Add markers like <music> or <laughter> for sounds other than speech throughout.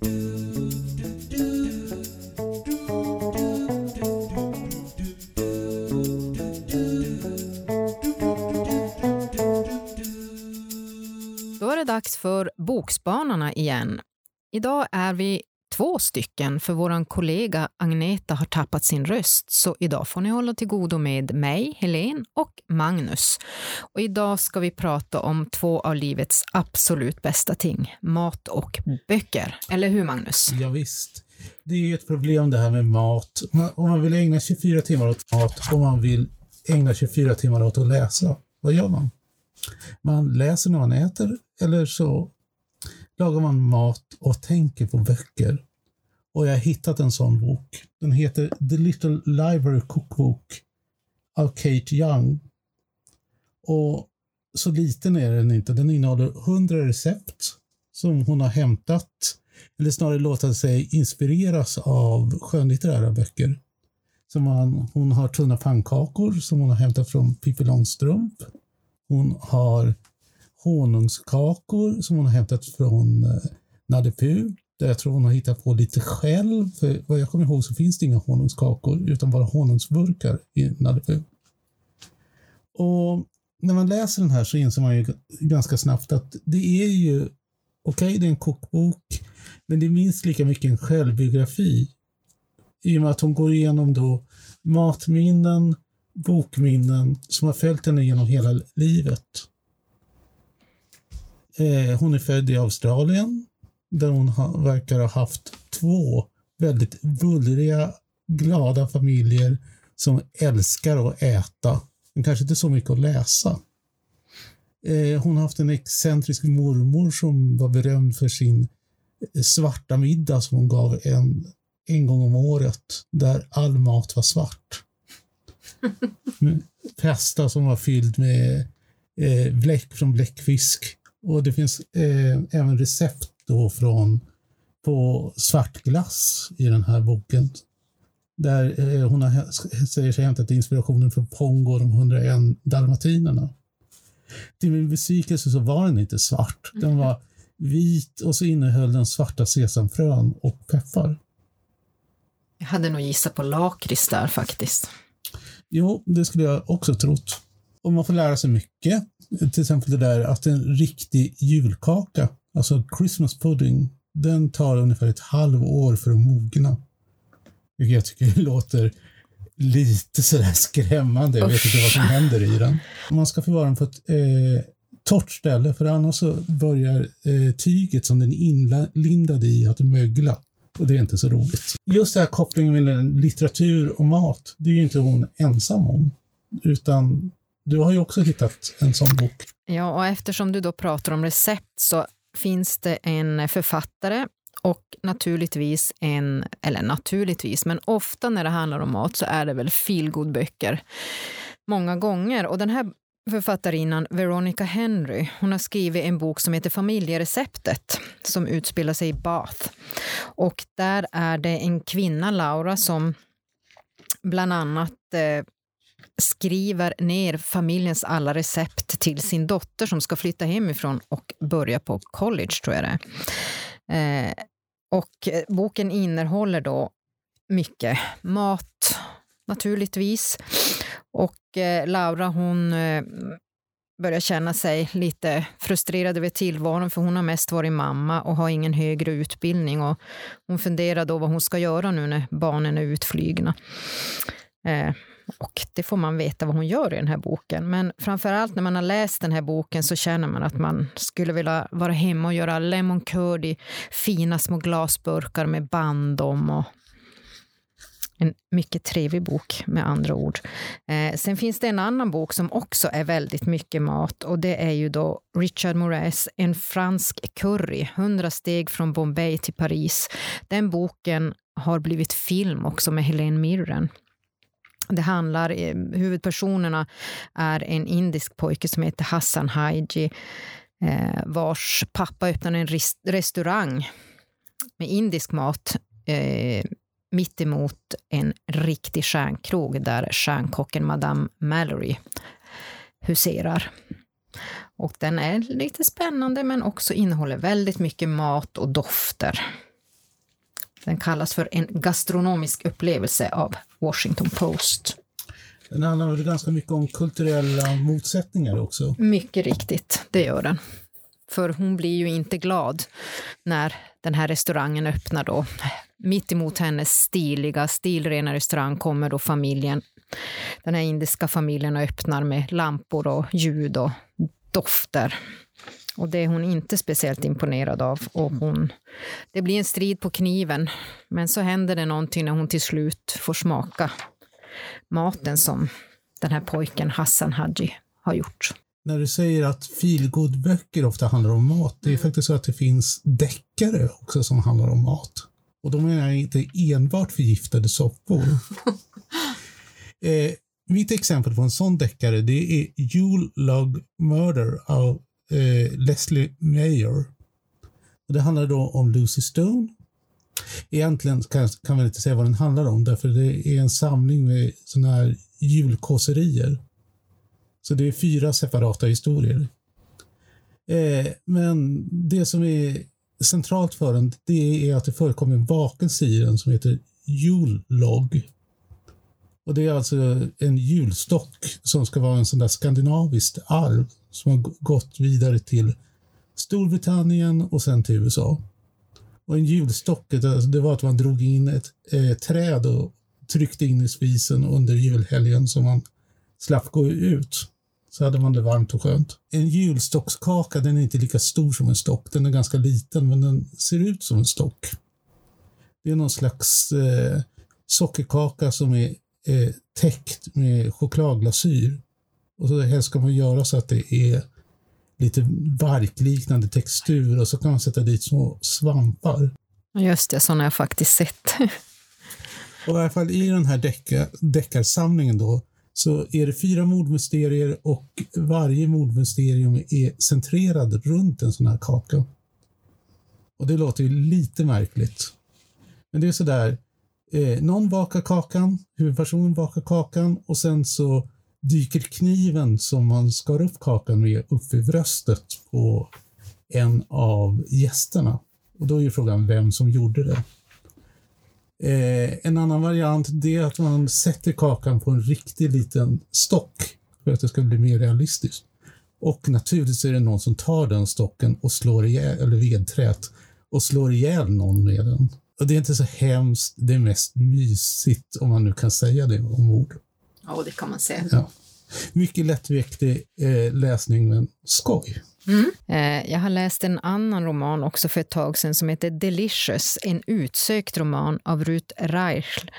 Då är det dags för Bokspanarna igen. Idag är vi två stycken för vår kollega Agneta har tappat sin röst så idag får ni hålla till godo med mig, Helen och Magnus. Och idag ska vi prata om två av livets absolut bästa ting, mat och böcker. Eller hur Magnus? Ja, visst. Det är ju ett problem det här med mat. Om man vill ägna 24 timmar åt mat och man vill ägna 24 timmar åt att läsa, vad gör man? Man läser när man äter eller så lagar man mat och tänker på böcker. Och jag har hittat en sån bok. Den heter The Little Library Cookbook av Kate Young. Och så liten är den inte. Den innehåller 100 recept som hon har hämtat, eller snarare låtit sig inspireras av skönlitterära böcker. Som man, hon har tunna pannkakor som hon har hämtat från Pippi Långstrump. Hon har honungskakor som hon har hämtat från eh, Nalle Där jag tror hon har hittat på lite själv. För vad jag kommer ihåg så finns det inga honungskakor utan bara honungsburkar i Nalle Och när man läser den här så inser man ju ganska snabbt att det är ju, okej okay, det är en kokbok, men det är minst lika mycket en självbiografi. I och med att hon går igenom då matminnen, bokminnen som har följt henne genom hela livet. Eh, hon är född i Australien där hon ha, verkar ha haft två väldigt bullriga, glada familjer som älskar att äta, men kanske inte så mycket att läsa. Eh, hon har haft en excentrisk mormor som var berömd för sin svarta middag som hon gav en, en gång om året, där all mat var svart. <laughs> Pasta som var fylld med eh, bläck från bläckfisk. Och det finns eh, även recept då från på svartglass i den här boken. Där eh, hon har, säger sig hämtat inspirationen från Pongo och de 101 dalmatinerna. Till min besvikelse så var den inte svart. Den var vit och så innehöll den svarta sesamfrön och peppar. Jag hade nog gissat på lakrits där faktiskt. Jo, det skulle jag också trott. Och man får lära sig mycket. Till exempel det där att en riktig julkaka, alltså Christmas pudding, den tar ungefär ett halvår för att mogna. Vilket jag tycker <laughs> låter lite sådär skrämmande. Jag vet inte vad som händer i den. Man ska förvara den på ett eh, torrt ställe för annars så börjar eh, tyget som den är inlindad i att mögla. Och det är inte så roligt. Just det här kopplingen mellan litteratur och mat, det är ju inte hon ensam om. Utan du har ju också hittat en sån bok. Ja, och eftersom du då pratar om recept så finns det en författare och naturligtvis en, eller naturligtvis, men ofta när det handlar om mat så är det väl feelgood-böcker. Många gånger. Och den här författarinnan Veronica Henry, hon har skrivit en bok som heter Familjereceptet som utspelar sig i Bath. Och där är det en kvinna, Laura, som bland annat eh, skriver ner familjens alla recept till sin dotter som ska flytta hemifrån och börja på college, tror jag det är. Eh, och eh, boken innehåller då mycket mat, naturligtvis. Och eh, Laura, hon eh, börjar känna sig lite frustrerad över tillvaron för hon har mest varit mamma och har ingen högre utbildning. Och hon funderar då vad hon ska göra nu när barnen är utflygna. Eh, och det får man veta vad hon gör i den här boken. Men framför allt när man har läst den här boken så känner man att man skulle vilja vara hemma och göra lemon curd i fina små glasburkar med band om. Och en mycket trevlig bok med andra ord. Eh, sen finns det en annan bok som också är väldigt mycket mat och det är ju då Richard Moraes En fransk curry, 100 steg från Bombay till Paris. Den boken har blivit film också med Helene Mirren. Det handlar, huvudpersonerna är en indisk pojke som heter Hassan Haiji eh, vars pappa öppnade en restaurang med indisk mat eh, mittemot en riktig stjärnkrog där stjärnkocken Madame Mallory huserar. Och den är lite spännande men också innehåller väldigt mycket mat och dofter. Den kallas för En gastronomisk upplevelse av Washington Post. Den handlar väl ganska mycket om kulturella motsättningar också. Mycket riktigt, det gör den. För hon blir ju inte glad när den här restaurangen öppnar då. Mitt emot hennes stiliga, stilrena restaurang kommer då familjen. Den här indiska familjen och öppnar med lampor och ljud och dofter. Och det är hon inte speciellt imponerad av. Och hon, det blir en strid på kniven. Men så händer det någonting när hon till slut får smaka maten som den här pojken Hassan Haji har gjort. När du säger att feelgood-böcker ofta handlar om mat, det är faktiskt så att det finns deckare också som handlar om mat. Och då menar jag inte enbart förgiftade soppor. <laughs> eh, mitt exempel på en sån deckare det är Yule Log Murder av eh, Leslie Mayer. Och det handlar då om Lucy Stone. Egentligen kan, kan man inte säga vad den handlar om därför det är en samling med såna här julkåserier. Så det är fyra separata historier. Eh, men det som är centralt för den det är att det förekommer en bakelse i den som heter jullogg. Och det är alltså en julstock som ska vara en sån där skandinaviskt arv som har gått vidare till Storbritannien och sen till USA. Och en julstock, det var att man drog in ett eh, träd och tryckte in i spisen under julhelgen så man slapp gå ut. Så hade man det varmt och skönt. En julstockskaka den är inte lika stor som en stock. Den är ganska liten men den ser ut som en stock. Det är någon slags eh, sockerkaka som är eh, täckt med chokladglasyr. Och så helst ska man göra så att det är lite barkliknande textur och så kan man sätta dit små svampar. Just det, sådana har jag faktiskt sett. och i alla fall i den här decka, deckarsamlingen då så är det fyra mordmysterier och varje mordmysterium är centrerad runt en sån här kaka. Och det låter ju lite märkligt. Men det är sådär, eh, någon bakar kakan, huvudpersonen bakar kakan och sen så dyker kniven som man skar upp kakan med upp i bröstet på en av gästerna. Och då är ju frågan vem som gjorde det. Eh, en annan variant det är att man sätter kakan på en riktig liten stock för att det ska bli mer realistiskt. Och naturligtvis är det någon som tar den stocken och slår ihjäl, eller vedträt, och slår ihjäl någon med den. Och det är inte så hemskt, det är mest mysigt om man nu kan säga det om ord. Ja, det kan man säga. Ja. Mycket lättviktig eh, läsning, men skoj. Mm. Eh, jag har läst en annan roman också för ett tag sedan som heter Delicious, en utsökt roman av Ruth Reichl.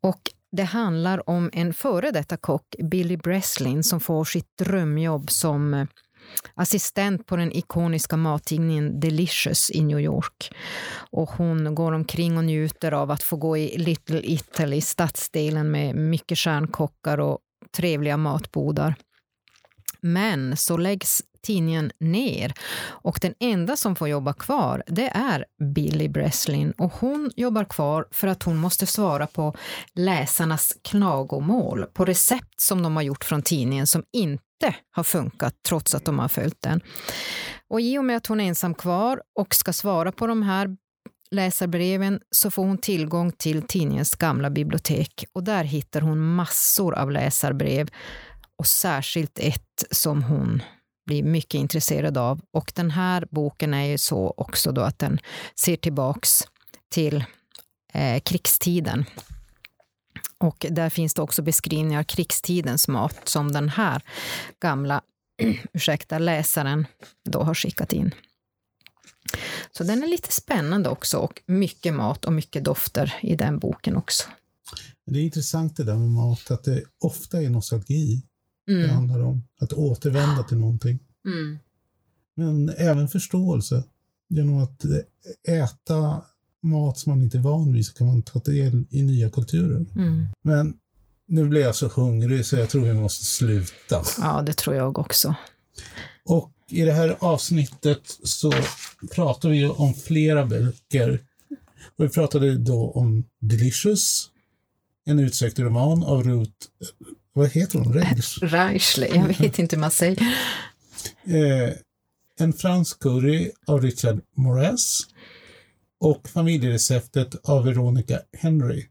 Och det handlar om en före detta kock, Billy Breslin, som får sitt drömjobb som eh, assistent på den ikoniska mattidningen Delicious i New York. Och hon går omkring och njuter av att få gå i Little Italy, stadsdelen med mycket stjärnkockar och trevliga matbodar. Men så läggs tidningen ner. Och den enda som får jobba kvar det är Billy Breslin. Och hon jobbar kvar för att hon måste svara på läsarnas klagomål på recept som de har gjort från tidningen som inte har funkat trots att de har följt den. Och i och med att hon är ensam kvar och ska svara på de här läsarbreven så får hon tillgång till tidningens gamla bibliotek. Och där hittar hon massor av läsarbrev och särskilt ett som hon blir mycket intresserad av. Och den här boken är ju så också då att den ser tillbaks till eh, krigstiden. Och där finns det också beskrivningar av krigstidens mat som den här gamla <clears throat> ursäkta, läsaren då har skickat in. Så den är lite spännande också och mycket mat och mycket dofter i den boken också. Det är intressant det där med mat, att det ofta är nostalgi mm. det handlar om. Att återvända till någonting. Mm. Men även förståelse. Genom att äta mat som man inte är van vid så kan man ta del i nya kulturer. Mm. Men nu blir jag så hungrig så jag tror vi måste sluta. Ja, det tror jag också. Och i det här avsnittet så pratar vi om flera böcker. Och vi pratade då om Delicious, en utsökt roman av Ruth, vad heter hon? Reichle, jag vet inte hur man säger. Eh, en fransk curry av Richard Moraes och familjereceptet av Veronica Henry.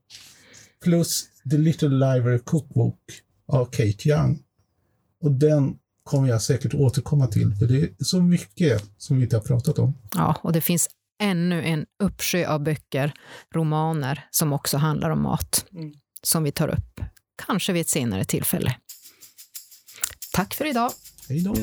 Plus The Little Library Cookbook av Kate Young. Och den kommer jag säkert återkomma till, för det är så mycket som vi inte har pratat om. Ja, och det finns ännu en uppsjö av böcker, romaner, som också handlar om mat, mm. som vi tar upp, kanske vid ett senare tillfälle. Tack för idag. Hej då.